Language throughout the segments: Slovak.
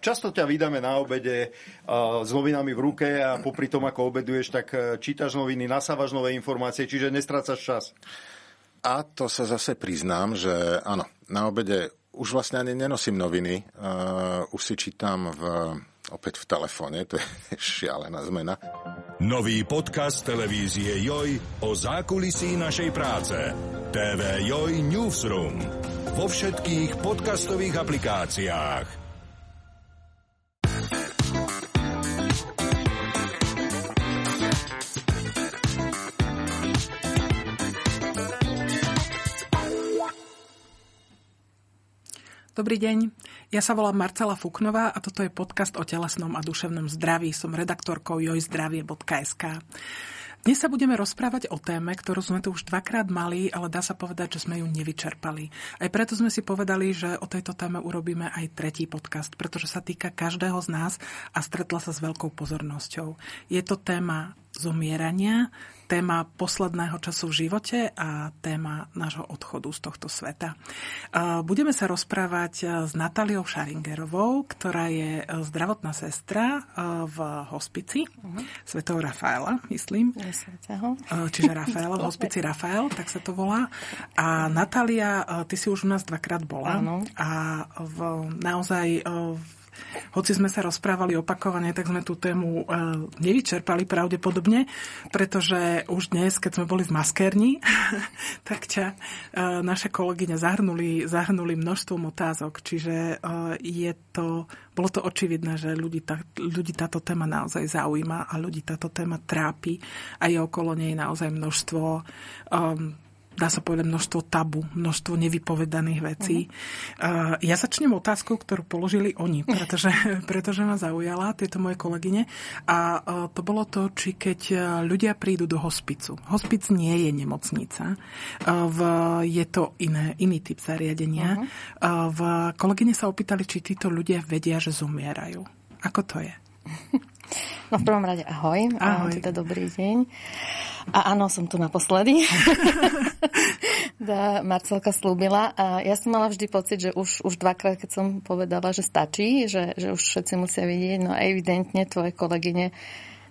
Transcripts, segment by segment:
Často ťa vydáme na obede uh, s novinami v ruke a popri tom, ako obeduješ, tak uh, čítaš noviny, nasávaš nové informácie, čiže nestrácaš čas. A to sa zase priznám, že áno, na obede už vlastne ani nenosím noviny, uh, už si čítam v, opäť v telefóne, to je šialená zmena. Nový podcast televízie Joj o zákulisí našej práce. TV Joj Newsroom. Vo všetkých podcastových aplikáciách. Dobrý deň, ja sa volám Marcela Fuknová a toto je podcast o telesnom a duševnom zdraví. Som redaktorkou jojzdravie.sk. Dnes sa budeme rozprávať o téme, ktorú sme tu už dvakrát mali, ale dá sa povedať, že sme ju nevyčerpali. Aj preto sme si povedali, že o tejto téme urobíme aj tretí podcast, pretože sa týka každého z nás a stretla sa s veľkou pozornosťou. Je to téma zomierania, téma posledného času v živote a téma nášho odchodu z tohto sveta. Budeme sa rozprávať s Natáliou Šaringerovou, ktorá je zdravotná sestra v hospici uh-huh. svätého Rafaela, myslím. Svetého. Čiže Rafaela, v hospici Rafael, tak sa to volá. A Natália, ty si už u nás dvakrát bola. Áno. A v, naozaj v hoci sme sa rozprávali opakovane, tak sme tú tému e, nevyčerpali pravdepodobne, pretože už dnes, keď sme boli v maskérni, tak ťa e, naše kolegyne zahrnuli, zahrnuli množstvom otázok. Čiže e, je to, bolo to očividné, že ľudí, tá, ľudí táto téma naozaj zaujíma a ľudí táto téma trápi a je okolo nej naozaj množstvo um, dá sa povedať, množstvo tabu, množstvo nevypovedaných vecí. Uh-huh. Ja začnem otázkou, ktorú položili oni, pretože, pretože ma zaujala, tieto moje kolegyne. A to bolo to, či keď ľudia prídu do hospicu. Hospic nie je nemocnica. V, je to iné, iný typ zariadenia. Uh-huh. V, kolegyne sa opýtali, či títo ľudia vedia, že zomierajú. Ako to je? No v prvom rade ahoj. ahoj. Teda dobrý deň. A áno, som tu naposledy. da Marcelka slúbila. A ja som mala vždy pocit, že už, už dvakrát, keď som povedala, že stačí, že, že už všetci musia vidieť, no evidentne tvoje kolegyne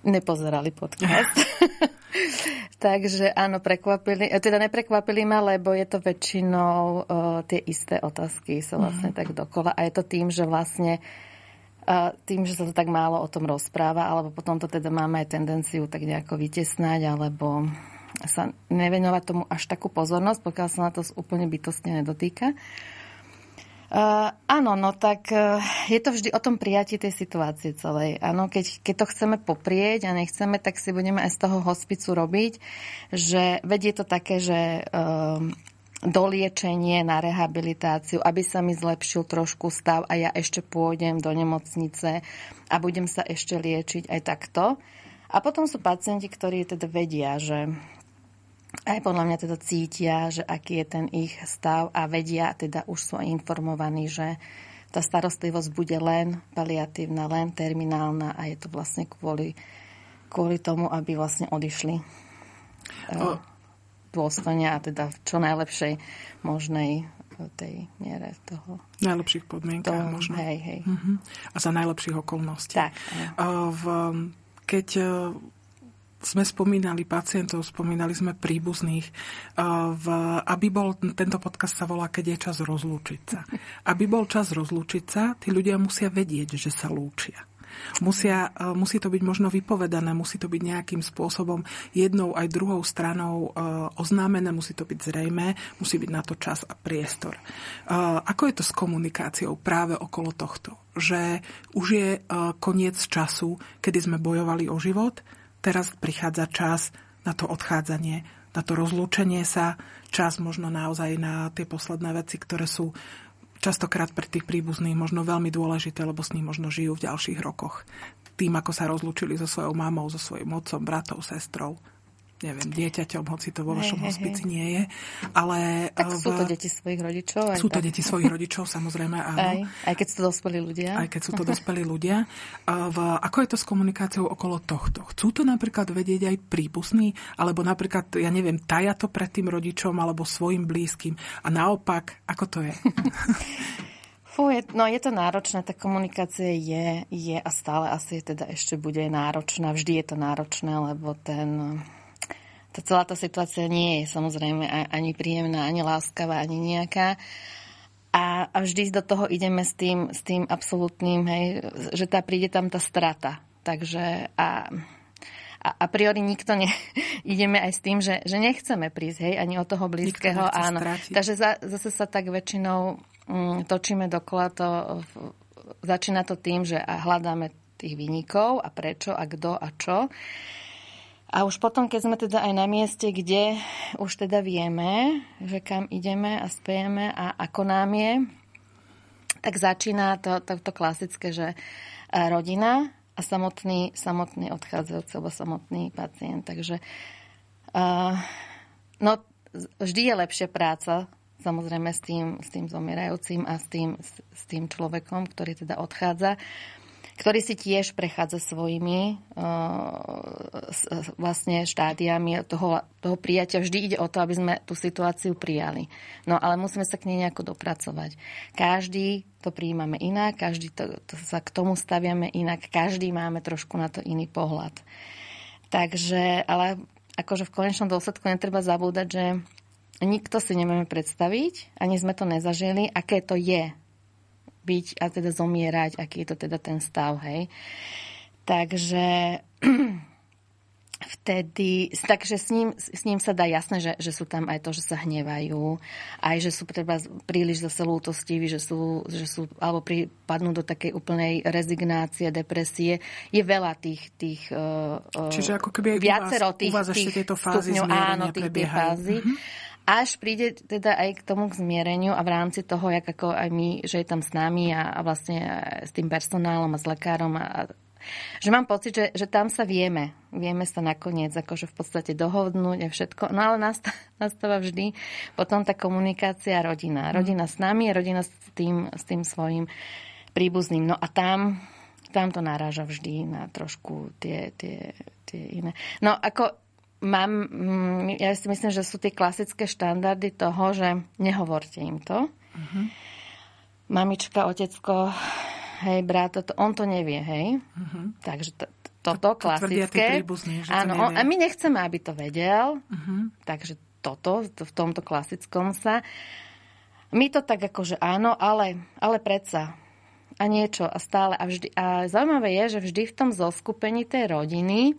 nepozerali podcast. Takže áno, prekvapili, teda neprekvapili ma, lebo je to väčšinou uh, tie isté otázky sa vlastne mm. tak dokola. A je to tým, že vlastne tým, že sa to tak málo o tom rozpráva, alebo potom to teda máme aj tendenciu tak nejako vytesnať, alebo sa nevenovať tomu až takú pozornosť, pokiaľ sa na to úplne bytostne nedotýka. Uh, áno, no tak uh, je to vždy o tom prijatí tej situácie celej. Áno, keď, keď to chceme poprieť a nechceme, tak si budeme aj z toho hospicu robiť, že vedie to také, že uh, doliečenie, na rehabilitáciu, aby sa mi zlepšil trošku stav a ja ešte pôjdem do nemocnice a budem sa ešte liečiť aj takto. A potom sú pacienti, ktorí teda vedia, že aj podľa mňa teda cítia, že aký je ten ich stav a vedia, teda už sú informovaní, že tá starostlivosť bude len paliatívna, len terminálna a je to vlastne kvôli, kvôli tomu, aby vlastne odišli. O, dôstojne a teda v čo najlepšej možnej e, tej miere toho. Najlepších podmienkach toho, možno. Hej, hej. Uh-huh. A za najlepších okolností. Tak. Uh, v, keď uh, sme spomínali pacientov, spomínali sme príbuzných. V, aby bol, tento podcast sa volá Keď je čas rozlúčiť sa. Aby bol čas rozlúčiť sa, tí ľudia musia vedieť, že sa lúčia. Musia, e, musí to byť možno vypovedané, musí to byť nejakým spôsobom jednou aj druhou stranou e, oznámené, musí to byť zrejmé, musí byť na to čas a priestor. E, ako je to s komunikáciou práve okolo tohto? Že už je koniec času, kedy sme bojovali o život, teraz prichádza čas na to odchádzanie, na to rozlúčenie sa, čas možno naozaj na tie posledné veci, ktoré sú častokrát pre tých príbuzných možno veľmi dôležité, lebo s ním možno žijú v ďalších rokoch. Tým, ako sa rozlúčili so svojou mamou, so svojím otcom, bratou, sestrou neviem, dieťaťom, hoci to vo vašom hospici nie je. Ale tak v, sú to deti svojich rodičov. Aj sú tak. to deti svojich rodičov, samozrejme, áno. Aj, aj keď sú to dospelí ľudia. Aj keď sú to dospelí ľudia. V, ako je to s komunikáciou okolo tohto? Chcú to napríklad vedieť aj príbuzní? Alebo napríklad, ja neviem, taja to pred tým rodičom alebo svojim blízkym? A naopak, ako to je? Fú, je, no je to náročné, tá komunikácia je, je a stále asi teda ešte bude náročná. Vždy je to náročné, lebo ten, tá celá tá situácia nie je samozrejme ani príjemná, ani láskavá, ani nejaká. A, a vždy do toho ideme s tým, s tým absolútnym, hej, že tá príde tam tá strata. Takže a, a a priori nikto ne, ideme aj s tým, že, že nechceme prísť, hej, ani od toho blízkeho. Áno. Takže za, zase sa tak väčšinou Mm, točíme dokola to, začína to tým, že hľadáme tých vynikov a prečo a kto a čo. A už potom, keď sme teda aj na mieste, kde už teda vieme, že kam ideme a spejeme a ako nám je, tak začína to, to, to klasické, že rodina a samotný, samotný odchádzajúci alebo samotný pacient. Takže uh, no, vždy je lepšia práca samozrejme s tým, s tým zomierajúcim a s tým, s, s tým človekom, ktorý teda odchádza, ktorý si tiež prechádza svojimi s, vlastne štádiami toho, toho prijatia. Vždy ide o to, aby sme tú situáciu prijali. No ale musíme sa k nej nejako dopracovať. Každý to prijímame inak, každý to, to sa k tomu staviame inak, každý máme trošku na to iný pohľad. Takže, ale akože v konečnom dôsledku netreba zabúdať, že nikto si nevieme predstaviť, ani sme to nezažili, aké to je byť a teda zomierať, aký je to teda ten stav, hej. Takže vtedy, takže s ním, s ním sa dá jasné, že, že sú tam aj to, že sa hnevajú, aj že sú treba príliš zase lútostiví, že sú, že sú alebo prípadnú do takej úplnej rezignácie, depresie. Je veľa tých, tých Čiže ako keby aj viacero u vás, tých, u vás ešte tieto fázy stupňov, áno, tých, tých fázy. Mm-hmm až príde teda aj k tomu k zmiereniu a v rámci toho, jak ako aj my, že je tam s nami a, a vlastne s tým personálom a s lekárom a, a že mám pocit, že, že tam sa vieme. Vieme sa nakoniec akože v podstate dohodnúť a všetko. No ale nastáva vždy potom tá komunikácia rodina. Rodina s nami a rodina s tým, s tým svojim príbuzným. No a tam, tam to naráža vždy na trošku tie, tie, tie iné. No ako mám, mm, ja si myslím, že sú tie klasické štandardy toho, že nehovorte im to. Uh-huh. Mamička, otecko, hej, brat, to, on to nevie, hej. Uh-huh. Takže to, toto to, to klasické. že áno, on, a my nechceme, aby to vedel. Uh-huh. Takže toto, to, v tomto klasickom sa. My to tak ako, že áno, ale, ale predsa a niečo a stále a vždy. A zaujímavé je, že vždy v tom zoskupení tej rodiny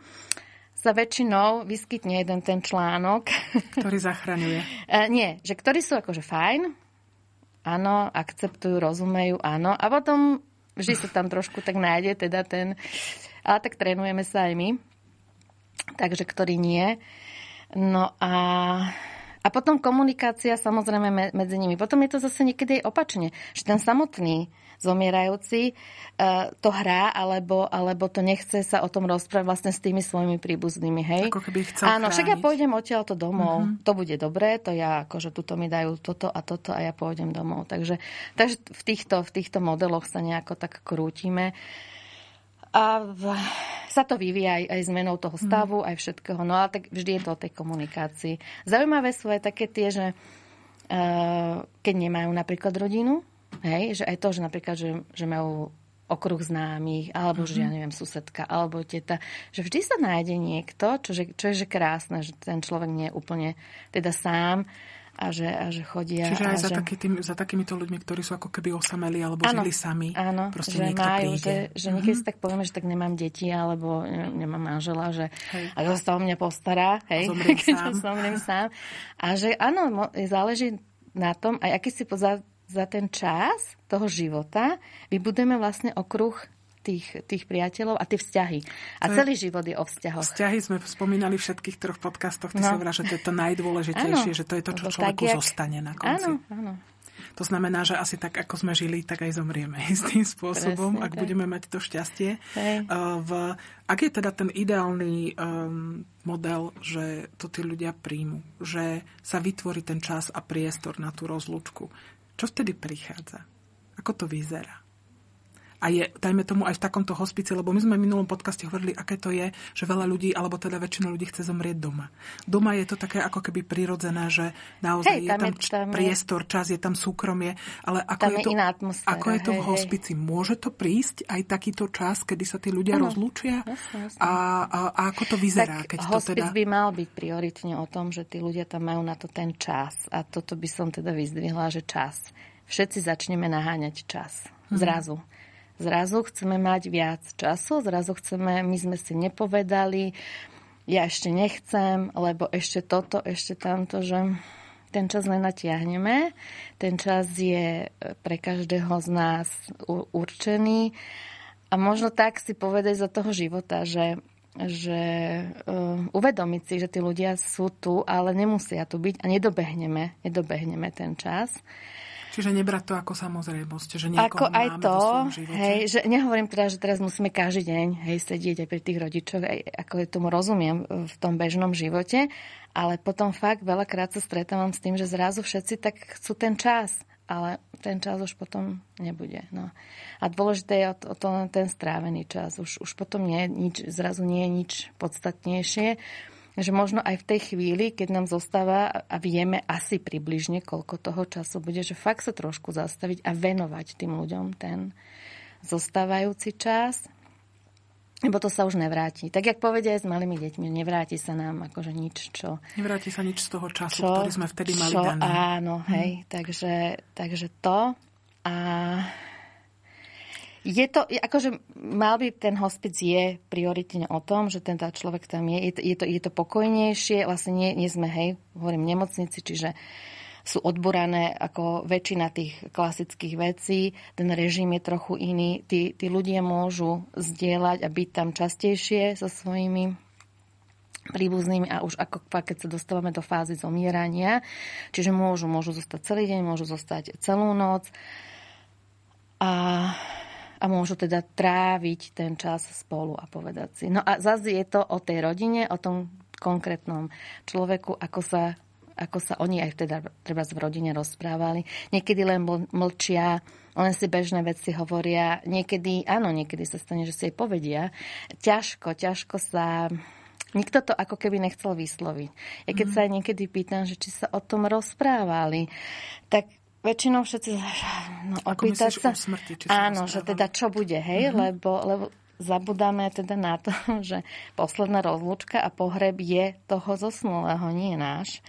sa väčšinou vyskytne jeden ten článok. Ktorý zachraňuje. E, nie, že ktorí sú akože fajn, áno, akceptujú, rozumejú, áno. A potom vždy sa tam trošku tak nájde teda ten... Ale tak trénujeme sa aj my. Takže ktorý nie. No a a potom komunikácia samozrejme medzi nimi. Potom je to zase niekedy opačne, že ten samotný zomierajúci uh, to hrá, alebo, alebo to nechce sa o tom rozprávať vlastne s tými svojimi príbuznými, hej? Ako keby chcel Áno, však ja pôjdem odtiaľ to domov. Mm-hmm. To bude dobré, to ja akože tuto mi dajú toto a toto a ja pôjdem domov. Takže, takže v, týchto, v týchto modeloch sa nejako tak krútime. A v, sa to vyvíja aj, aj zmenou toho mhm. stavu, mm. aj všetkého. No ale tak vždy je to o tej komunikácii. Zaujímavé sú aj také tie, že uh, keď nemajú napríklad rodinu, hej, že aj to, že napríklad, že, že majú okruh známych, alebo mm-hmm. že ja mhm. neviem, susedka, alebo teta, že vždy sa nájde niekto, čo, čo je že krásne, že ten človek nie je úplne teda sám a že, a že chodia. Čiže aj a za, že... taký tým, za takýmito ľuďmi, ktorí sú ako keby osameli alebo ano, žili sami. Áno, proste že majú, príde. že, že niekedy mm-hmm. si tak povieme, že tak nemám deti alebo nemám manžela, že hej. a sa o mňa postará, hej, zomriem sám. zomriem sám. A že áno, záleží na tom, aj aký si za, za ten čas toho života vybudujeme vlastne okruh tých, tých priateľov a tie vzťahy. A to celý život je o vzťahoch. Vzťahy sme spomínali v všetkých troch podcastoch. Ty no. si hovorila, že to je to najdôležitejšie, ano, že to je to, čo človeku jak... zostane na konci. Áno, áno. To znamená, že asi tak, ako sme žili, tak aj zomrieme istým spôsobom, Presne, ak tak. budeme mať to šťastie. Hej. V, ak je teda ten ideálny um, model, že to tí ľudia príjmu, že sa vytvorí ten čas a priestor na tú rozlúčku, čo vtedy prichádza? Ako to vyzerá? A je, dajme tomu, aj v takomto hospici, lebo my sme v minulom podcaste hovorili, aké to je, že veľa ľudí, alebo teda väčšina ľudí chce zomrieť doma. Doma je to také ako keby prirodzené, že naozaj hej, tam je tam, je, tam priestor, čas, je tam súkromie, ale ako je, to, ako je to hej, v hospici? Hej. Môže to prísť aj takýto čas, kedy sa tí ľudia ano, rozlúčia? Jasne, jasne. A, a, a ako to vyzerá? Tak keď to teda... by mal byť prioritne o tom, že tí ľudia tam majú na to ten čas. A toto by som teda vyzdvihla, že čas. Všetci začneme naháňať čas. Mhm. Zrazu. Hmm. Zrazu chceme mať viac času, zrazu chceme, my sme si nepovedali, ja ešte nechcem, lebo ešte toto, ešte tamto, že ten čas len natiahneme. Ten čas je pre každého z nás určený. A možno tak si povedať za toho života, že že uh, uvedomiť si, že tí ľudia sú tu, ale nemusia tu byť a nedobehneme, nedobehneme ten čas. Čiže nebrať to ako samozrejmosť, že Ako aj to, hej, že nehovorím teda, že teraz musíme každý deň hej, sedieť aj pri tých rodičoch, aj, ako je tomu rozumiem v tom bežnom živote, ale potom fakt veľakrát sa stretávam s tým, že zrazu všetci tak chcú ten čas ale ten čas už potom nebude. No. A dôležité je o, o to ten strávený čas. Už, už potom nie, nič, zrazu nie je nič podstatnejšie. Že možno aj v tej chvíli, keď nám zostáva a vieme asi približne, koľko toho času bude, že fakt sa trošku zastaviť a venovať tým ľuďom ten zostávajúci čas lebo to sa už nevráti. Tak, jak povedia s malými deťmi, nevráti sa nám akože nič, čo... Nevráti sa nič z toho času, čo, ktorý sme vtedy mali čo, daný. Áno, hej, hmm. takže, takže to. A je to, akože mal by ten hospic je prioritne o tom, že ten človek tam je, je to, je to, je to pokojnejšie, vlastne nie, nie sme, hej, hovorím nemocnici, čiže sú odborané ako väčšina tých klasických vecí. Ten režim je trochu iný. Tí, tí ľudia môžu zdieľať a byť tam častejšie so svojimi príbuznými a už ako keď sa dostávame do fázy zomierania. Čiže môžu, môžu zostať celý deň, môžu zostať celú noc a, a môžu teda tráviť ten čas spolu a povedať si. No a zase je to o tej rodine, o tom konkrétnom človeku, ako sa ako sa oni aj teda treba v rodine rozprávali. Niekedy len mlčia, len si bežné veci hovoria. Niekedy, áno, niekedy sa stane, že si jej povedia. Ťažko, ťažko sa... Nikto to ako keby nechcel vysloviť. Ja keď mm. sa aj niekedy pýtam, že či sa o tom rozprávali, tak väčšinou všetci no, opýta sa... Smrti, áno, že teda čo bude, hej, mm-hmm. lebo, lebo zabudáme teda na to, že posledná rozlúčka a pohreb je toho zosnulého, nie náš.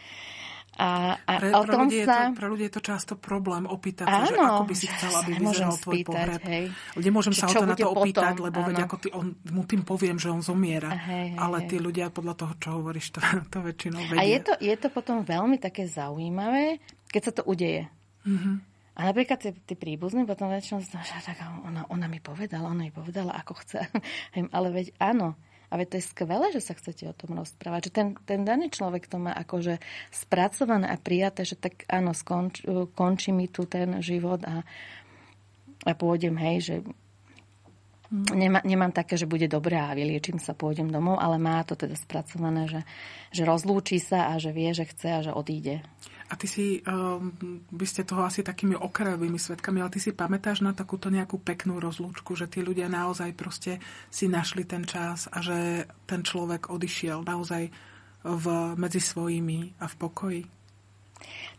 A, a pre, o tom pre, sa... Je to, pre ľudí je to často problém opýtať sa, že ako by si chcel, aby vyzeral tvoj spýtať, pohreb. Hej. Nemôžem sa ho to na to opýtať, potom? lebo veď ako ty, on, mu tým poviem, že on zomiera. Hej, hej, ale tí ľudia podľa toho, čo hovoríš, to, to väčšinou vedia. A je to, je to potom veľmi také zaujímavé, keď sa to udeje. Mm-hmm. A napríklad tí, tí príbuzní potom väčšinou že tak ona, ona mi povedala, ona mi povedala, ako chce. ale veď áno, a veď to je skvelé, že sa chcete o tom rozprávať. Že ten, ten daný človek to má akože spracované a prijaté, že tak áno, skonč, končí mi tu ten život a, a pôjdem, hej, že Nemá, nemám také, že bude dobré a vyliečím sa, pôjdem domov, ale má to teda spracované, že, že rozlúči sa a že vie, že chce a že odíde. A ty si, um, by ste toho asi takými okrajovými svetkami, ale ty si pamätáš na takúto nejakú peknú rozlúčku, že tí ľudia naozaj proste si našli ten čas a že ten človek odišiel naozaj v, medzi svojimi a v pokoji?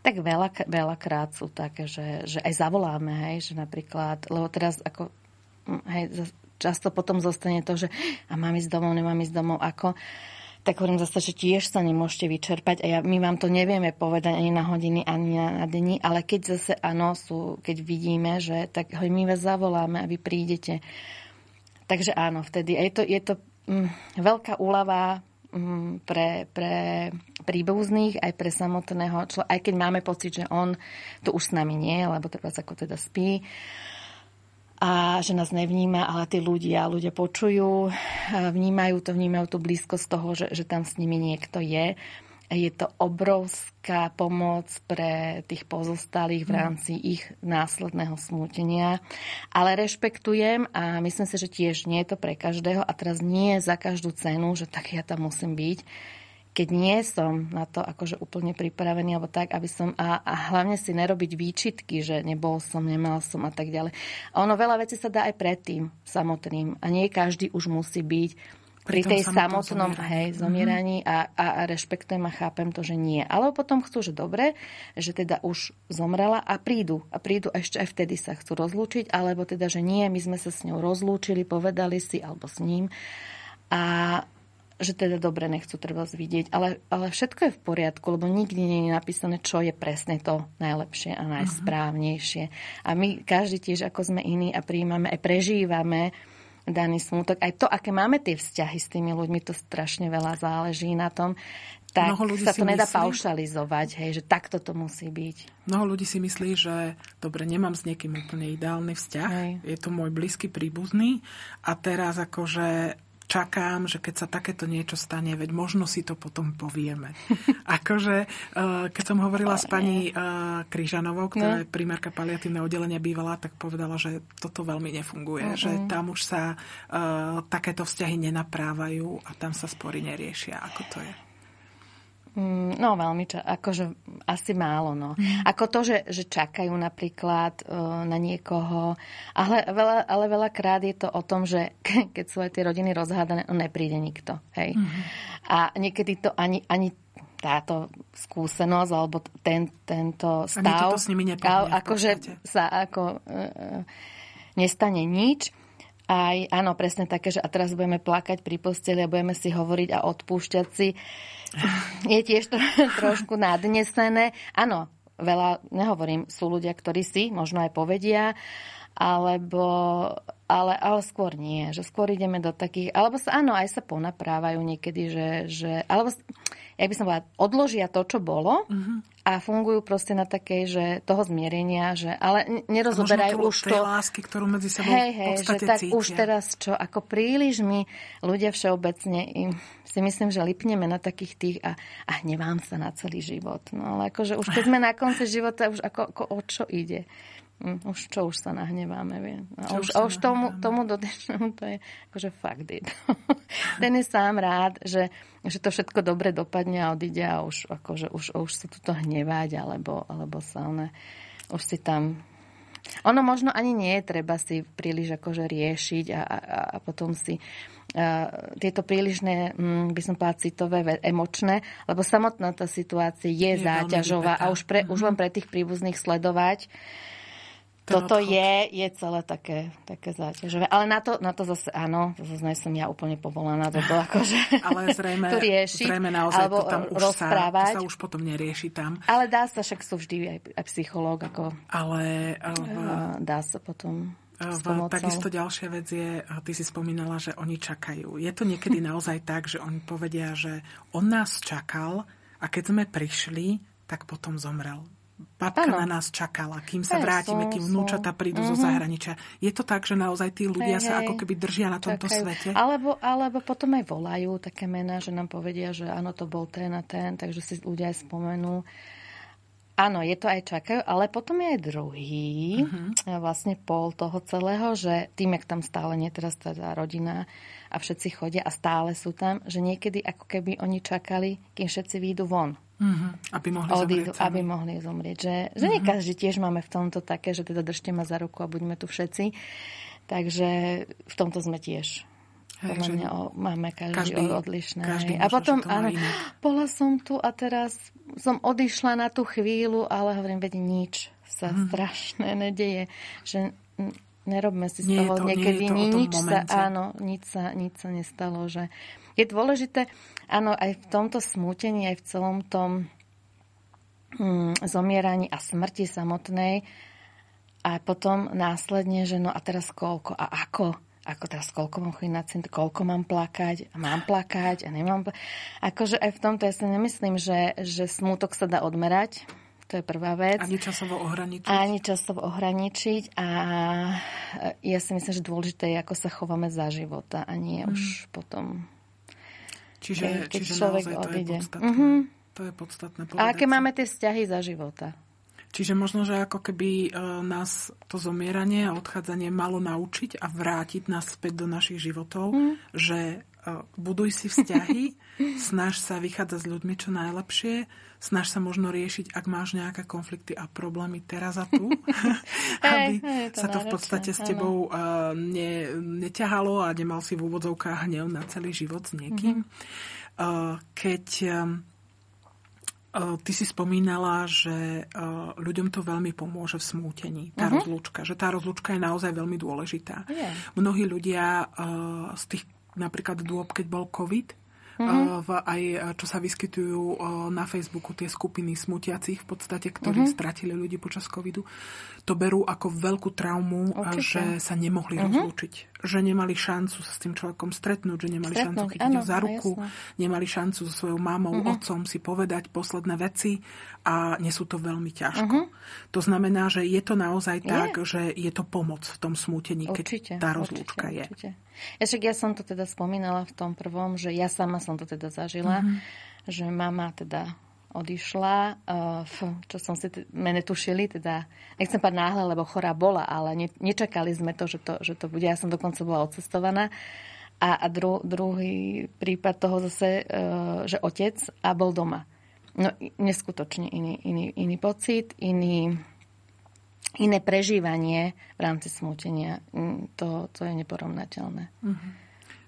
Tak veľa, veľakrát sú také, že, že aj zavoláme, hej, že napríklad, lebo teraz ako, hej, často potom zostane to, že a mám ísť domov, nemám ísť domov, ako tak hovorím zase, že tiež sa nemôžete vyčerpať a ja, my vám to nevieme povedať ani na hodiny, ani na, dni, ale keď zase áno, sú, keď vidíme, že tak hoj, my vás zavoláme a vy prídete. Takže áno, vtedy je to, je to mm, veľká úlava mm, pre, pre príbuzných, aj pre samotného človeka, aj keď máme pocit, že on tu už s nami nie, lebo teraz ako teda spí, a že nás nevníma, ale tí ľudia, ľudia počujú, vnímajú to, vnímajú tú blízkosť toho, že, že tam s nimi niekto je. Je to obrovská pomoc pre tých pozostalých v mm. rámci ich následného smútenia. Ale rešpektujem a myslím si, že tiež nie je to pre každého a teraz nie za každú cenu, že tak ja tam musím byť keď nie som na to akože úplne pripravený, alebo tak, aby som, a, a hlavne si nerobiť výčitky, že nebol som, nemal som a tak ďalej. A ono veľa vecí sa dá aj predtým samotným. A nie každý už musí byť pri, pri tej samotnom zomieraní. hej, zomieraní mm-hmm. a, a, rešpektujem a chápem to, že nie. Ale potom chcú, že dobre, že teda už zomrela a prídu. A prídu a ešte aj vtedy sa chcú rozlúčiť, alebo teda, že nie, my sme sa s ňou rozlúčili, povedali si, alebo s ním. A že teda dobre nechcú treba vidieť, ale, ale všetko je v poriadku, lebo nikdy nie je napísané, čo je presne to najlepšie a najsprávnejšie. A my každý tiež, ako sme iní a príjmame, aj prežívame daný smutok. Aj to, aké máme tie vzťahy s tými ľuďmi, to strašne veľa záleží na tom. Tak sa to nedá myslí, paušalizovať, hej, že takto to musí byť. Mnoho ľudí si myslí, že dobre, nemám s niekým úplne ideálny vzťah, hej. je to môj blízky príbuzný a teraz akože čakám, že keď sa takéto niečo stane, veď možno si to potom povieme. akože, eh, keď som hovorila s pani eh, Kryžanovou, ktorá no. je primárka paliatívneho oddelenia bývala, tak povedala, že toto veľmi nefunguje, že tam už sa uh, takéto vzťahy nenaprávajú a tam sa spory neriešia. Ako to je? Mm, no veľmi, ča- akože asi málo, no. Mm. Ako to, že, že čakajú napríklad uh, na niekoho, ale, veľa, ale veľakrát je to o tom, že keď sú aj tie rodiny rozhádané, no nepríde nikto, hej. Mm. A niekedy to ani, ani táto skúsenosť alebo ten, tento stav, s nimi nepohne, akože sa ako uh, nestane nič. Aj, áno, presne také, že a teraz budeme plakať pri posteli a budeme si hovoriť a odpúšťať si. Je tiež to trošku nadnesené. Áno, veľa, nehovorím, sú ľudia, ktorí si možno aj povedia, alebo, ale, ale skôr nie, že skôr ideme do takých, alebo sa, áno, aj sa ponaprávajú niekedy, že, že alebo, jak by som povedala, odložia to, čo bolo uh-huh a fungujú proste na takej, že toho zmierenia, že ale nerozoberajú už to... lásky, ktorú medzi sebou hej, hej, že tak cítia. už teraz čo, ako príliš my ľudia všeobecne im, si myslím, že lipneme na takých tých a, a hnevám sa na celý život. No ale akože už keď sme na konci života, už ako, ako o čo ide? Hm, už čo už sa nahneváme, vie. A už, a už tomu, tomu dotečnému to je akože fakt it. Ten je sám rád, že, že to všetko dobre dopadne a odíde a už, akože, už, už sa tuto hnevať alebo, alebo sa one, už si tam ono možno ani nie je treba si príliš akože riešiť a, a, a potom si uh, tieto prílišné, um, by som povedala, citové, emočné, lebo samotná tá situácia je, je záťažová a už, pre, mm-hmm. už len pre tých príbuzných sledovať toto odchod. je, je celé také, také záťažové. Ale na to, na to zase áno, zase nie som ja úplne povolaná do toho, akože Ale zrejme, to riešiť, zrejme naozaj alebo to tam už rozprávať. Sa, to sa už potom nerieši tam. Ale dá sa, však sú vždy aj, aj psychológ. Ako, Ale uh, dá sa potom v, takisto ďalšia vec je, ty si spomínala, že oni čakajú. Je to niekedy naozaj tak, že oni povedia, že on nás čakal a keď sme prišli, tak potom zomrel babka ano. na nás čakala, kým sa hey, vrátime, kým vnúčata prídu uh-huh. zo mhm. zahraničia. Je to tak, že naozaj tí ľudia hey, sa hey. ako keby držia na tomto Čakajú. svete? Alebo, alebo potom aj volajú také mená, že nám povedia, že áno, to bol ten a ten, takže si ľudia aj spomenú. Áno, je to aj čakajú, ale potom je aj druhý, uh-huh. vlastne pol toho celého, že tým, jak tam stále nie teraz tá rodina a všetci chodia a stále sú tam, že niekedy ako keby oni čakali, kým všetci výjdu von. Uh-huh. Aby mohli odídu, zomrieť. Aby mohli zomrieť. Že, že uh-huh. nie každý tiež máme v tomto také, že teda držte ma za ruku a buďme tu všetci. Takže v tomto sme tiež. Hej, Podľa mňa o, máme každý, každý odlišné. Každý a potom, áno, bola som tu a teraz som odišla na tú chvíľu, ale hovorím, veď nič sa uh-huh. strašné nedeje. Že nerobme si z nie toho to, niekedy nie nič sa, áno, nič sa, nič sa nestalo, že je dôležité, áno, aj v tomto smútení, aj v celom tom mm, zomieraní a smrti samotnej a potom následne, že no a teraz koľko a ako ako teraz koľko mám chodiť na cent, koľko mám plakať a mám plakať a nemám plakať. Akože aj v tomto ja si nemyslím, že, že smútok sa dá odmerať. To je prvá vec. Ani časovo ohraničiť. Ani časovo ohraničiť. A ja si myslím, že dôležité je, ako sa chováme za života a nie mm. už potom Čiže, keď čiže človek naozaj odíde. to je podstatné. Mm-hmm. To je podstatné A aké máme tie vzťahy za života? Čiže možno, že ako keby e, nás to zomieranie a odchádzanie malo naučiť a vrátiť nás späť do našich životov, mm. že buduj si vzťahy, snaž sa vychádzať s ľuďmi čo najlepšie, snaž sa možno riešiť, ak máš nejaké konflikty a problémy teraz a tu, aby hey, to sa to v podstate s tebou uh, ne, neťahalo a nemal si v úvodzovkách hnev na celý život s niekým. Mm-hmm. Uh, keď Ty si spomínala, že ľuďom to veľmi pomôže v smútení, tá uh-huh. rozlúčka. Že tá rozlúčka je naozaj veľmi dôležitá. Yeah. Mnohí ľudia z tých napríklad dôb, keď bol COVID, mm-hmm. v, aj čo sa vyskytujú na Facebooku tie skupiny smutiacich v podstate, ktorí mm-hmm. stratili ľudí počas covidu, to berú ako veľkú traumu, Určite. že sa nemohli mm-hmm. rozlúčiť. Že nemali šancu sa s tým človekom stretnúť, že nemali stretnúť, šancu chytiť ho za ruku, jasno. nemali šancu so svojou mamou, mm-hmm. otcom si povedať posledné veci a nesú to veľmi ťažko. Mm-hmm. To znamená, že je to naozaj je. tak, že je to pomoc v tom smútení, keď tá rozlúčka určite, je. Určite. Ja však ja som to teda spomínala v tom prvom, že ja sama som to teda zažila, mm-hmm. že mama teda odišla, uh, čo som si t- mene tušili, teda nechcem povedať náhle, lebo chorá bola, ale ne, nečakali sme to že, to, že to bude. Ja som dokonca bola odcestovaná. A, a dru, druhý prípad toho zase, uh, že otec a bol doma. No neskutočne iný, iný, iný pocit, iný, iné prežívanie v rámci smútenia. Mm, to, to je neporovnateľné. Mm-hmm.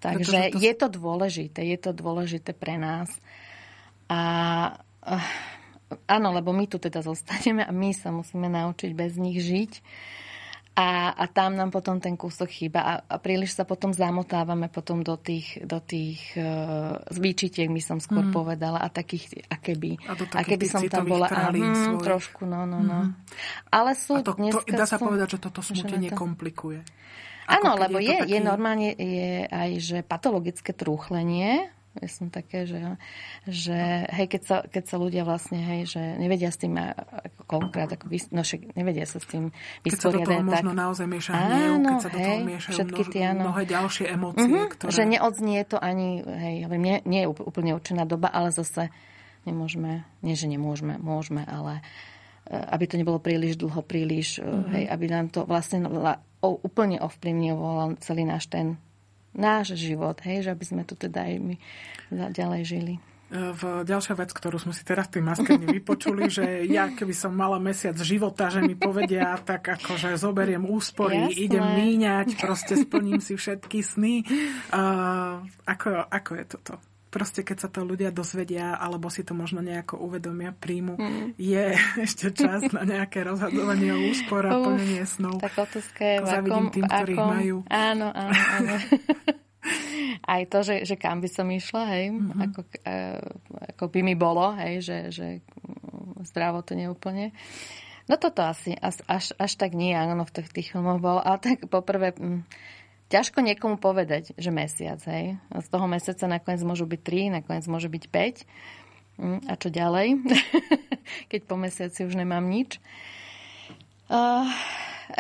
Takže to... je to dôležité, je to dôležité pre nás. A áno, lebo my tu teda zostaneme a my sa musíme naučiť bez nich žiť. A, a tam nám potom ten kúsok chýba a, a príliš sa potom zamotávame potom do tých, do tých uh, výčitiek, my som skôr mm. povedala, a takých, aké by, a aké by som tam bola. A, mm, trošku, no, no, no. Mm. Ale sú a to, to, dá sa sú, povedať, že toto smutenie to... komplikuje. Áno, lebo je, je, je normálne je aj, že patologické trúchlenie, ja som také, že, že hej, keď sa, keď sa ľudia vlastne, hej, že nevedia s tým ako konkrét, ako vys, no však nevedia sa s tým vysporiadať. Keď sa do toho možno naozaj mieša hnev, keď sa do toho miešajú všetky množ, tie, áno. mnohé ďalšie emócie, mm-hmm, ktoré... Že neodznie to ani, hej, nie, nie je úplne určená doba, ale zase nemôžeme, nie že nemôžeme, môžeme, ale e, aby to nebolo príliš dlho, príliš, mm-hmm. hej, aby nám to vlastne úplne ovplyvňovalo celý náš ten náš život, hej, že aby sme tu teda aj my ďalej žili. V ďalšia vec, ktorú sme si teraz tým maskermi vypočuli, že ja keby som mala mesiac života, že mi povedia, tak akože zoberiem úspory, Jasné. idem míňať, proste splním si všetky sny. Uh, ako, ako je toto? Proste keď sa to ľudia dozvedia, alebo si to možno nejako uvedomia, príjmu, mm. je ešte čas na nejaké rozhadovanie o úspor a plnenie snov. Tak otázka je, v akom, tým, ktorých akom, majú. Áno, áno, áno. Aj to, že, že kam by som išla, hej, mm-hmm. ako, ako by mi bolo, hej, že, že zdravo to neúplne. No toto asi až, až, až tak nie, áno, v tých, tých filmoch bolo. Ale tak poprvé, ťažko niekomu povedať, že mesiac, hej. Z toho mesiaca nakoniec môžu byť 3, nakoniec môže byť 5. Hm, a čo ďalej? Keď po mesiaci už nemám nič. Uh,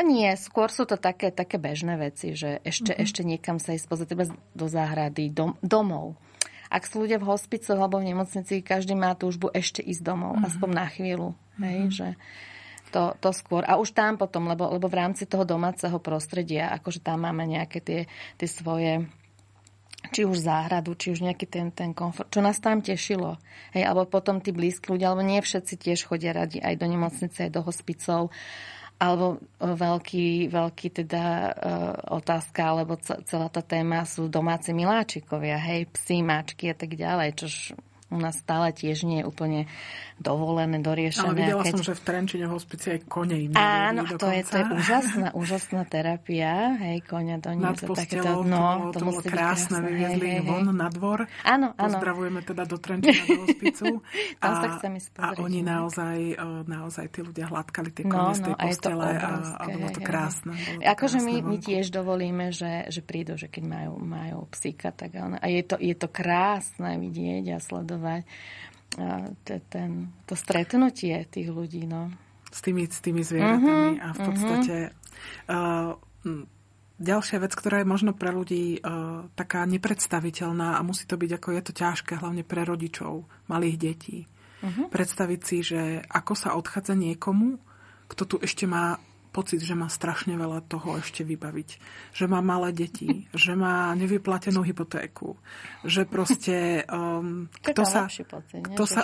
nie, skôr sú to také, také bežné veci, že ešte, mm-hmm. ešte niekam sa ísť pozrieť do záhrady, dom, domov. Ak sú ľudia v hospicoch alebo v nemocnici, každý má túžbu ešte ísť domov, mm-hmm. aspoň na chvíľu. Hej, mm-hmm. že to, to skôr. A už tam potom, lebo, lebo v rámci toho domáceho prostredia, akože tam máme nejaké tie, tie svoje či už záhradu, či už nejaký ten, ten komfort, čo nás tam tešilo. Hej, alebo potom tí blízki ľudia, alebo nie všetci tiež chodia radi aj do nemocnice, aj do hospicov, alebo veľký, veľký teda uh, otázka, alebo celá tá téma sú domáci miláčikovia, hej, psi, mačky a tak ďalej, čož u nás stále tiež nie je úplne dovolené, doriešené. Ale videla keď... som, že v Trenčine v hospite aj kone im Áno, to je, to je úžasná, úžasná terapia. Hej, konia do Nad postelou, no, to, to, to bolo krásne, vyviezli ich von na dvor. Áno, áno. Pozdravujeme teda do Trenčina, do hospicu. a, sa chcem a oni naozaj, naozaj tí ľudia hladkali tie kone no, z tej no, postele a, a bolo to krásne. Bolo to akože my, my tiež dovolíme, že, že prídu, že keď majú, majú psíka, tak on, a je to, je to krásne vidieť a sledovať ten, to stretnutie tých ľudí. No. S tými, s tými zvieratami uh-huh, a v podstate uh-huh. uh, ďalšia vec, ktorá je možno pre ľudí uh, taká nepredstaviteľná a musí to byť ako je to ťažké, hlavne pre rodičov malých detí. Uh-huh. Predstaviť si, že ako sa odchádza niekomu, kto tu ešte má pocit, že má strašne veľa toho ešte vybaviť. Že má malé deti, že má nevyplatenú hypotéku, že proste... Um, kto, sa, pocit, kto, sa,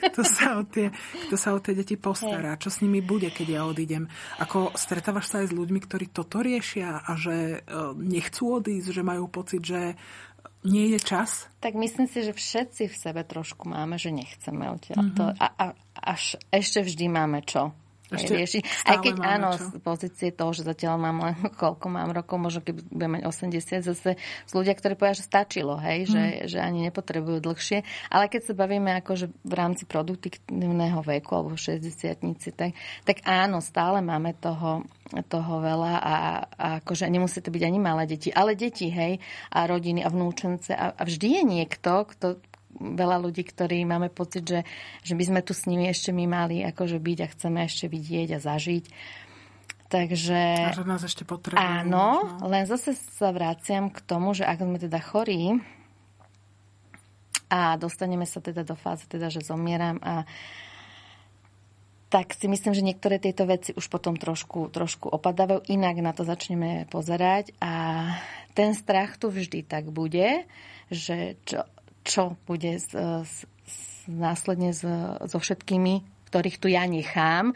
kto, sa o tie, kto sa o tie deti postará, čo s nimi bude, keď ja odídem. Ako stretávaš sa aj s ľuďmi, ktorí toto riešia a že uh, nechcú odísť, že majú pocit, že nie je čas? Tak myslím si, že všetci v sebe trošku máme, že nechceme odtiaľ. Mm-hmm. A, a až ešte vždy máme čo ešte rieši. Aj keď áno, čo? z pozície toho, že zatiaľ mám len koľko mám rokov, možno keď budem mať 80, zase sú ľudia, ktorí povedia, že stačilo, hej, mm. že, že ani nepotrebujú dlhšie. Ale keď sa bavíme akože v rámci produktívneho veku alebo 60 tak, tak áno, stále máme toho, toho veľa a, a akože nemusí to byť ani malé deti, ale deti, hej, a rodiny a vnúčence a, a vždy je niekto, kto veľa ľudí, ktorí máme pocit, že, že by sme tu s nimi ešte my mali akože byť a chceme ešte vidieť a zažiť. Takže... A že nás ešte potrebujú. Áno, možno. len zase sa vraciam k tomu, že ak sme teda chorí a dostaneme sa teda do fázy, teda, že zomieram a tak si myslím, že niektoré tieto veci už potom trošku, trošku opadávajú, inak na to začneme pozerať a ten strach tu vždy tak bude, že čo, čo bude s, s, následne s, so všetkými, ktorých tu ja nechám.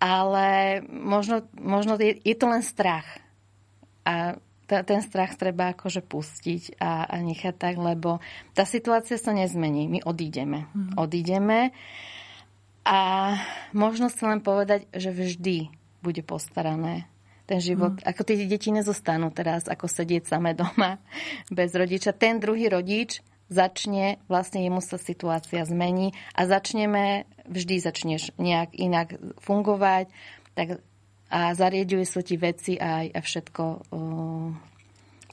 Ale možno, možno je, je to len strach. A t- ten strach treba akože pustiť a, a nechať tak, lebo tá situácia sa nezmení. My odídeme. Mm. Odídeme a možno sa len povedať, že vždy bude postarané ten život. Mm. Ako tie deti nezostanú teraz, ako sedieť samé doma bez rodiča. Ten druhý rodič začne, vlastne jemu sa situácia zmení a začneme, vždy začneš nejak inak fungovať tak, a zarieduje sa ti veci a, a všetko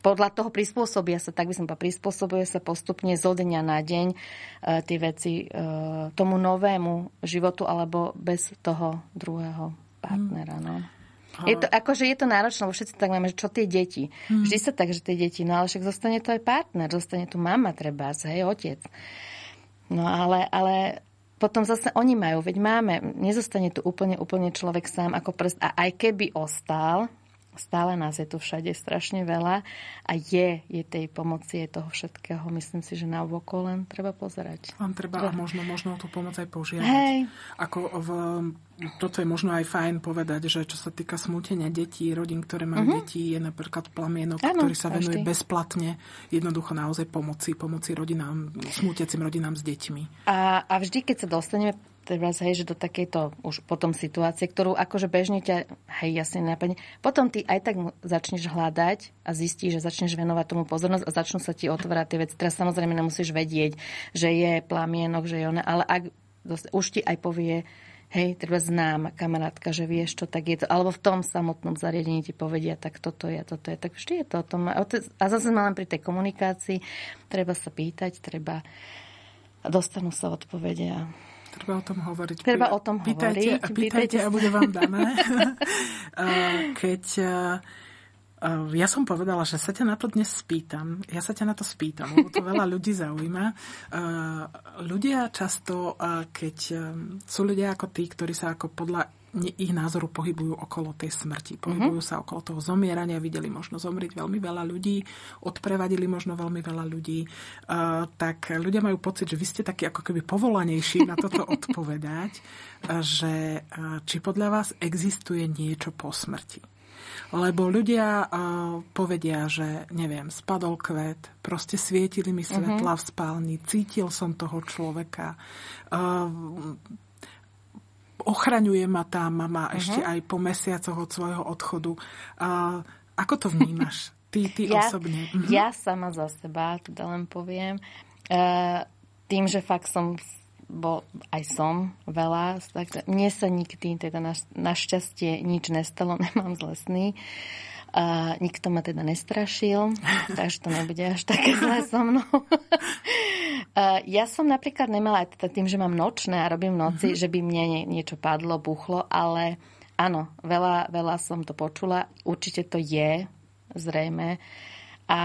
podľa toho prispôsobia sa, tak by som povedala, prispôsobuje sa postupne zo dňa na deň uh, tie veci uh, tomu novému životu alebo bez toho druhého partnera. No. Je to, akože je to náročné, lebo všetci tak máme, že čo tie deti. Hmm. Vždy sa tak, že tie deti, no ale však zostane to aj partner, zostane tu mama treba, hej, otec. No ale, ale potom zase oni majú, veď máme, nezostane tu úplne, úplne človek sám ako prst a aj keby ostal, stále nás je tu všade strašne veľa a je, je tej pomoci, je toho všetkého. Myslím si, že na oko len treba pozerať. Len treba a možno, možno tú pomoc aj požiadať. Hej. Ako v toto je možno aj fajn povedať, že čo sa týka smútenia detí, rodín, ktoré majú uh-huh. deti, je napríklad plamienok, ano, ktorý sa venuje každý. bezplatne jednoducho naozaj pomoci, pomoci rodinám, smútiacim rodinám s deťmi. A, a vždy, keď sa dostaneme treba hej, že do takejto už potom situácie, ktorú akože bežne ťa, hej, jasne napadne, potom ty aj tak začneš hľadať a zistíš, že začneš venovať tomu pozornosť a začnú sa ti otvárať tie veci. Teraz samozrejme nemusíš vedieť, že je plamienok, že je ona, ale ak už ti aj povie, hej, treba znám kamarátka, že vieš, čo tak je to, alebo v tom samotnom zariadení ti povedia, tak toto je, toto je, tak vždy je to o tom. A zase len pri tej komunikácii treba sa pýtať, treba dostanú sa odpovede a Treba o tom hovoriť. Treba o tom pýtajte, hovoriť. Pýtajte, pýtajte a bude vám dané. Keď ja som povedala, že sa ťa na to dnes spýtam. Ja sa ťa na to spýtam, lebo to veľa ľudí zaujíma. Ľudia často, keď sú ľudia ako tí, ktorí sa ako podľa ich názoru pohybujú okolo tej smrti. Pohybujú mm-hmm. sa okolo toho zomierania. Videli možno zomrieť veľmi veľa ľudí, odprevadili možno veľmi veľa ľudí. Uh, tak ľudia majú pocit, že vy ste takí ako keby povolanejší na toto odpovedať, uh, že uh, či podľa vás existuje niečo po smrti. Lebo ľudia uh, povedia, že neviem, spadol kvet, proste svietili mi svetla uh-huh. v spálni, cítil som toho človeka, uh, ochraňuje ma tá mama uh-huh. ešte aj po mesiacoch od svojho odchodu. Uh, ako to vnímaš? Ty, ty ja, osobne. Uh-huh. Ja sama za seba, teda len poviem, uh, tým, že fakt som bo aj som veľa, tak mne sa nikdy, teda na, našťastie nič nestalo, nemám zlesný. A nikto ma teda nestrašil, takže to nebude až také zlé so mnou. ja som napríklad nemala aj teda tým, že mám nočné a robím noci, mm-hmm. že by mne nie, niečo padlo, buchlo, ale áno, veľa, veľa som to počula. Určite to je, zrejme. A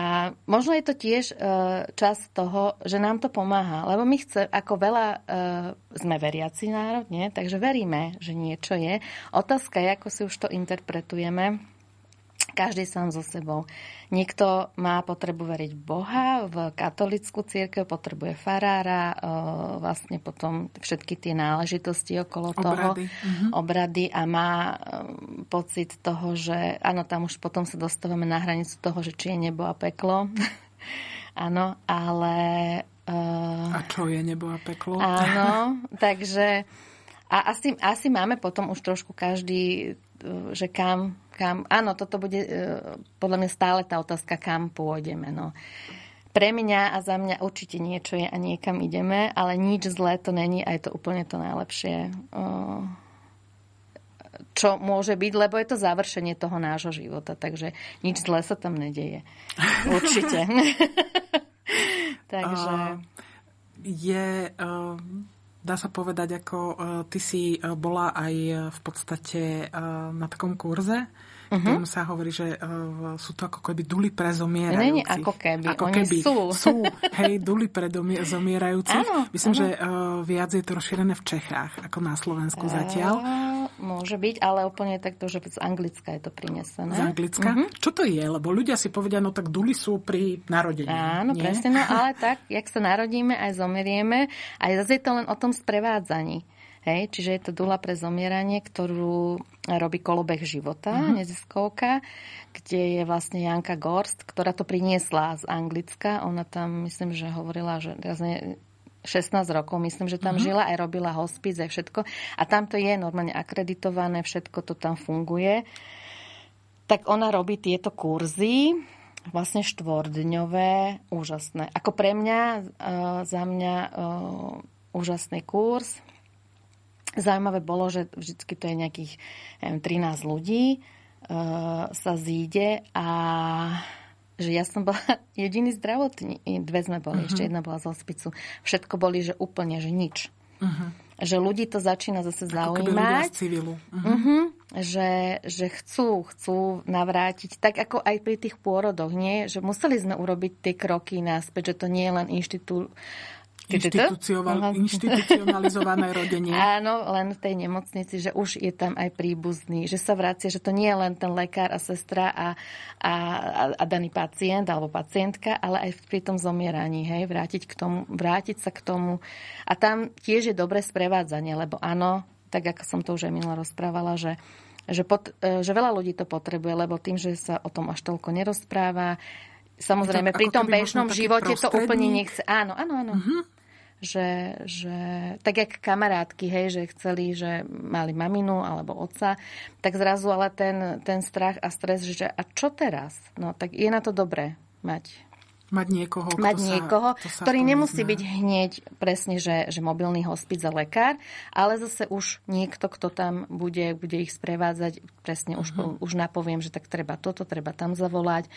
možno je to tiež uh, čas toho, že nám to pomáha, lebo my chce, ako veľa uh, sme veriaci národ, nie? takže veríme, že niečo je. Otázka je, ako si už to interpretujeme každý sám so sebou. Niekto má potrebu veriť Boha, v katolickú církev potrebuje farára, vlastne potom všetky tie náležitosti okolo toho, obrady, uh-huh. obrady a má pocit toho, že áno, tam už potom sa dostávame na hranicu toho, že či je nebo a peklo. áno, ale... Uh, a čo je nebo a peklo? Áno, takže... A asi, asi máme potom už trošku každý, že kam kam, áno, toto bude e, podľa mňa stále tá otázka, kam pôjdeme. No. Pre mňa a za mňa určite niečo je a niekam ideme, ale nič zlé to není a je to úplne to najlepšie, e, čo môže byť, lebo je to završenie toho nášho života, takže nič zlé sa tam nedeje. Určite. takže... Uh, je... Uh dá sa povedať, ako uh, ty si uh, bola aj uh, v podstate na takom kurze, uh-huh. sa hovorí, že uh, sú to ako keby duly pre zomierajúcich. Nie, ako keby, ako oni keby sú. sú. Hej, duly pre domi- zomierajúcich. Áno, Myslím, áno. že uh, viac je to rozšírené v Čechách, ako na Slovensku zatiaľ. Môže byť, ale úplne takto, že z Anglicka je to prinesené. Z Anglicka? Uh-huh. Čo to je? Lebo ľudia si povedia, no tak duly sú pri narodení. Áno, nie? presne, no ale tak, jak sa narodíme, aj zomerieme, aj zase je to len o tom sprevádzaní. Hej, čiže je to dula pre zomieranie, ktorú robí kolobeh života, uh-huh. neziskovka, kde je vlastne Janka Gorst, ktorá to priniesla z Anglicka. Ona tam, myslím, že hovorila, že 16 rokov, myslím, že tam uh-huh. žila, aj robila hospic, aj všetko. A tam to je normálne akreditované, všetko to tam funguje. Tak ona robí tieto kurzy, vlastne štvordňové, úžasné. Ako pre mňa, za mňa úžasný kurz, Zaujímavé bolo, že vždy to je nejakých neviem, 13 ľudí uh, sa zíde a že ja som bola jediný zdravotný. Dve sme boli, uh-huh. ešte jedna bola z hospicu. Všetko boli, že úplne, že nič. Uh-huh. Že ľudí to začína zase Ako zaujímať. civilu. Uh-huh. Uh-huh. Že, že chcú, chcú navrátiť. Tak ako aj pri tých pôrodoch, nie? Že museli sme urobiť tie kroky náspäť, že to nie je len inštitú Inštitucionalizované rodenie. Áno, len v tej nemocnici, že už je tam aj príbuzný, že sa vracia, že to nie je len ten lekár a sestra a, a, a daný pacient alebo pacientka, ale aj pri tom zomieraní, hej, vrátiť, k tomu, vrátiť sa k tomu. A tam tiež je dobré sprevádzanie, lebo áno, tak ako som to už aj minula rozprávala, že že, pot, že veľa ľudí to potrebuje, lebo tým, že sa o tom až toľko nerozpráva, samozrejme, pri tom bežnom živote to úplne nechce. Áno, áno, áno. Uh-huh že, že tak jak kamarátky, hej, že chceli, že mali maminu alebo otca, tak zrazu ale ten, ten strach a stres, že a čo teraz? No tak je na to dobré mať mať niekoho, mať niekoho sa, sa ktorý nemusí byť hneď presne, že, že mobilný hospic a lekár, ale zase už niekto, kto tam bude, bude ich sprevádzať, presne uh-huh. už, už napoviem, že tak treba toto, treba tam zavolať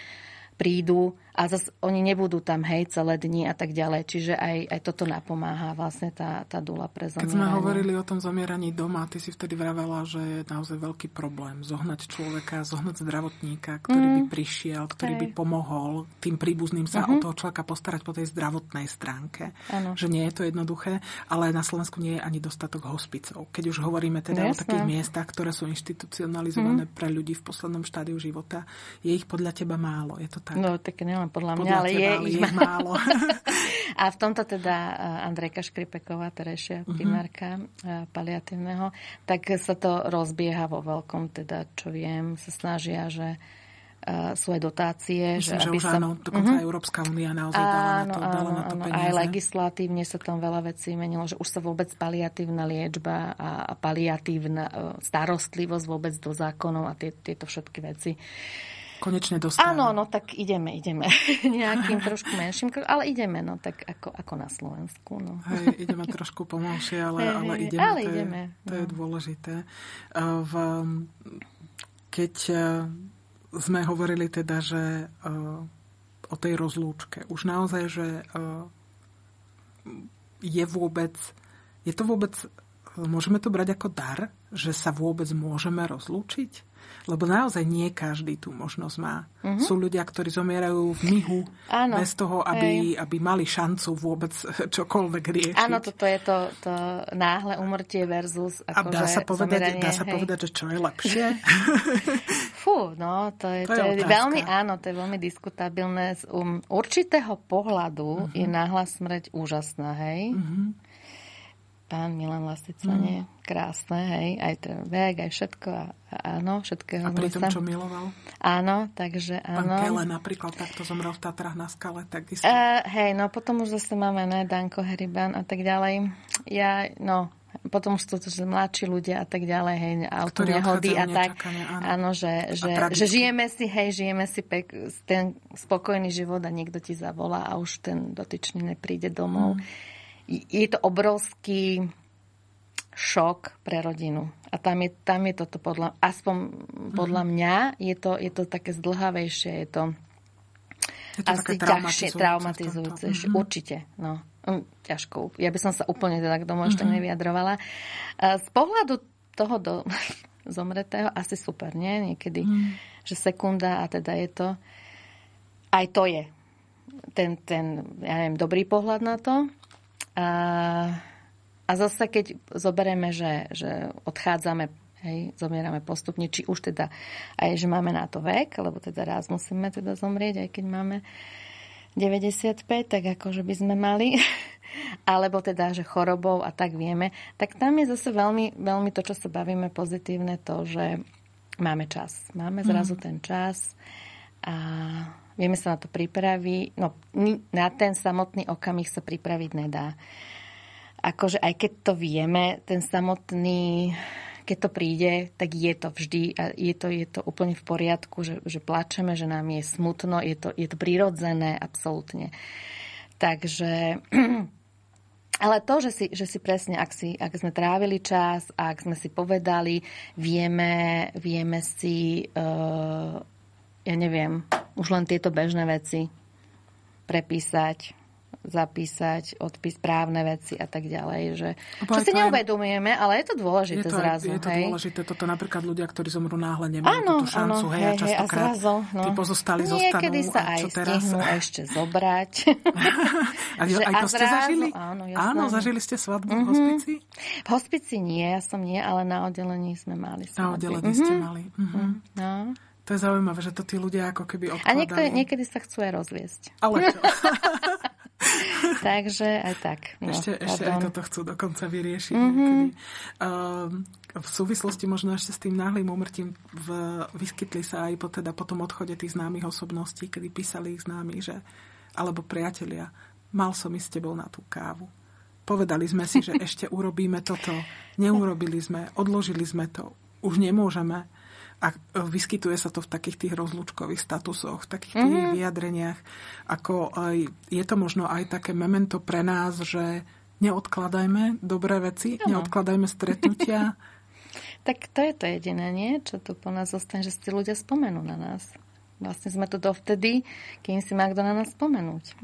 prídu a zase oni nebudú tam, hej, celé dni a tak ďalej. Čiže aj, aj toto napomáha vlastne tá, tá dula pre zomieranie. Keď sme hovorili o tom zomieraní doma, ty si vtedy vravela, že je naozaj veľký problém zohnať človeka, zohnať zdravotníka, ktorý mm. by prišiel, ktorý aj. by pomohol tým príbuzným sa uh-huh. o toho človeka postarať po tej zdravotnej stránke. Ano. Že nie je to jednoduché, ale na Slovensku nie je ani dostatok hospicov. Keď už hovoríme teda Jasne. o takých miestach, ktoré sú institucionalizované mm. pre ľudí v poslednom štádiu života, je ich podľa teba málo. Je to tak? No, tak podľa, podľa mňa, ale je, ich málo. a v tomto teda eh, Andrejka Škripeková, terejšia mhm. primárka uh-huh. paliatívneho, tak sa to rozbieha vo veľkom, teda čo viem, sa snažia, že uh, aj dotácie. Myslím, že, že aby už sa... áno, dokonca uh-huh. Európska únia naozaj áno, dala na to, áno, dala na to áno, peniaze. Aj legislatívne sa tam veľa vecí menilo, že už sa vôbec paliatívna liečba a, paliatívna starostlivosť vôbec do zákonov a tie, tieto všetky veci konečne dostáva. Áno, no tak ideme, ideme. Nejakým trošku menším ale ideme, no tak ako, ako na Slovensku. No. Hej, ideme trošku pomalšie, ale, Hej, ale ideme. Ale to ideme. Je, to no. je dôležité. V, keď e, sme hovorili teda, že e, o tej rozlúčke, už naozaj, že e, je vôbec, je to vôbec môžeme to brať ako dar, že sa vôbec môžeme rozlúčiť? Lebo naozaj nie každý tú možnosť má. Mm-hmm. Sú ľudia, ktorí zomierajú v mihu Áno, bez toho, aby, aby mali šancu vôbec čokoľvek riešiť. Áno, toto je to, to náhle umrtie versus ako A dá sa, povedať, dá sa povedať, že čo je lepšie? Fú, no, to je, to, to je, je veľmi, áno, to je veľmi diskutabilné. Z um, určitého pohľadu mm-hmm. je náhla smrť úžasná, hej? Mm-hmm pán Milan Lastica, mm. nie? Krásne, hej, aj ten vek, aj všetko, a, a áno, všetkého. A pri tom, čo miloval? Áno, takže áno. Pán Kele napríklad takto zomrel v Tatrách na skale, takisto. Uh, hej, no potom už zase máme, ne, Danko Heriban a tak ďalej. Ja, no, potom už sú to že mladší ľudia a tak ďalej, hej, auto nehody a tak. Áno, áno že, že, že, žijeme si, hej, žijeme si pek, ten spokojný život a niekto ti zavolá a už ten dotyčný nepríde domov. Mm je to obrovský šok pre rodinu. A tam je, tam je toto podľa, aspoň podľa mm. mňa, je to, je to také zdlhavejšie, je to, je to asi ťažšie, traumatizujúce. Mm-hmm. Určite, no. Mm, ťažko. Ja by som sa úplne teda k tomu mm-hmm. ešte mhm. nevyjadrovala. Z pohľadu toho do, zomretého asi super, nie? Niekedy, mm. že sekunda a teda je to, aj to je ten, ten ja neviem, dobrý pohľad na to. A, a zase, keď zoberieme, že, že odchádzame, hej, zomierame postupne, či už teda aj, že máme na to vek, lebo teda raz musíme teda zomrieť, aj keď máme 95, tak akože by sme mali, alebo teda, že chorobou a tak vieme, tak tam je zase veľmi, veľmi to, čo sa bavíme pozitívne, to, že máme čas. Máme zrazu mm. ten čas a vieme sa na to pripraviť. No, na ten samotný okamih sa pripraviť nedá. Akože aj keď to vieme, ten samotný, keď to príde, tak je to vždy a je to, je to úplne v poriadku, že, že plačeme, že nám je smutno, je to, je to prirodzené, absolútne. Takže ale to, že si, že si presne, ak, si, ak sme trávili čas, ak sme si povedali, vieme, vieme si, uh, ja neviem, už len tieto bežné veci prepísať, zapísať, odpis právne veci a tak ďalej. Že, čo si neuvedomujeme, ale je to dôležité je to, zrazu. Je to hej? dôležité. Toto napríklad ľudia, ktorí zomrú náhle, nemajú áno, túto šancu. Áno, hej, hej, a častokrát a zrazu, no. tí pozostali Niekedy zostanú. sa aj teraz? ešte zobrať. a, že, aj to ste zrazu, zažili? Áno, jasné. áno, zažili ste svadbu mm-hmm. v mhm. hospici? V hospici nie, ja som nie, ale na oddelení sme mali svadby. Na oddelení mm-hmm. ste mali. Mm-hmm. No. To je zaujímavé, že to tí ľudia ako keby odkladajú. A niekedy, niekedy sa chcú aj rozviesť. Ale čo? Takže aj tak. No, ešte, ešte aj toto chcú dokonca vyriešiť. Mm-hmm. V súvislosti možno ešte s tým náhlým umrtím v, vyskytli sa aj po, teda, po tom odchode tých známych osobností, kedy písali ich známi, že alebo priatelia, mal som ísť s tebou na tú kávu. Povedali sme si, že ešte urobíme toto. Neurobili sme, odložili sme to. Už nemôžeme a vyskytuje sa to v takých tých rozlúčkových statusoch, v takých tých mm-hmm. vyjadreniach, ako je to možno aj také memento pre nás, že neodkladajme dobré veci, ano. neodkladajme stretnutia. tak to je to jediné, nie? Čo tu po nás zostane, že si ľudia spomenú na nás. Vlastne sme tu dovtedy, kým si má kto na nás spomenúť.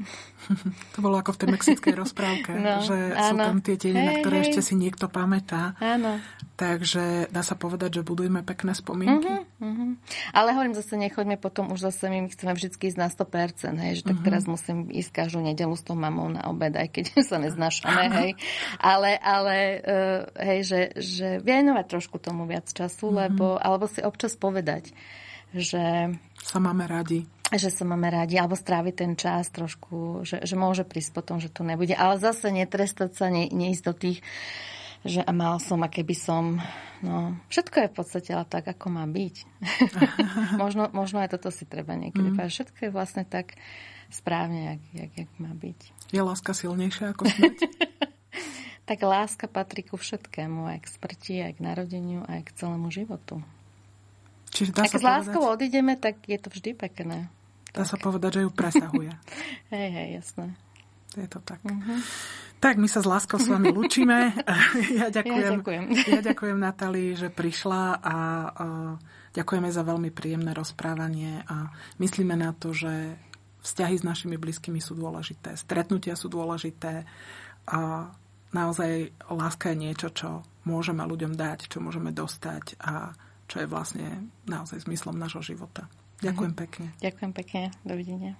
To bolo ako v tej mexickej rozprávke, no, že áno. sú tam tie tiene, hey, na ktoré hej. ešte si niekto pamätá. Áno. Takže dá sa povedať, že budujeme pekné spomienky. Uh-huh, uh-huh. Ale hovorím zase, nechoďme potom už zase, my chceme vždy ísť na 100%, hej, že tak uh-huh. teraz musím ísť každú nedelu s tou mamou na obed, aj keď sa neznášame, hej. Ale, ale uh, hej, že, že venovať trošku tomu viac času, uh-huh. lebo, alebo si občas povedať, že sa máme radi. Že sa máme radi, alebo stráviť ten čas trošku, že, že môže prísť potom, že to nebude. Ale zase netrestať sa, ne, neísť do tých, že a mal som, a keby som... No, všetko je v podstate ale tak, ako má byť. možno, možno aj toto si treba niekedy mm. povedať. Všetko je vlastne tak správne, jak, jak, jak má byť. Je láska silnejšia ako smrť? tak láska patrí ku všetkému, aj k smrti, aj k narodeniu, aj k celému životu. Čiže dá Ak s láskou odídeme, tak je to vždy pekné. Dá tak. sa povedať, že ju presahuje. hej, hej, jasné. Je to tak. Uh-huh. Tak, my sa s láskou s vami lučíme. ja ďakujem, ja ďakujem. ja ďakujem Natálii, že prišla a, a ďakujeme za veľmi príjemné rozprávanie a myslíme na to, že vzťahy s našimi blízkymi sú dôležité, stretnutia sú dôležité a naozaj láska je niečo, čo môžeme ľuďom dať, čo môžeme dostať a čo je vlastne naozaj zmyslom nášho života. Ďakujem mhm. pekne. Ďakujem pekne. Dovidenia.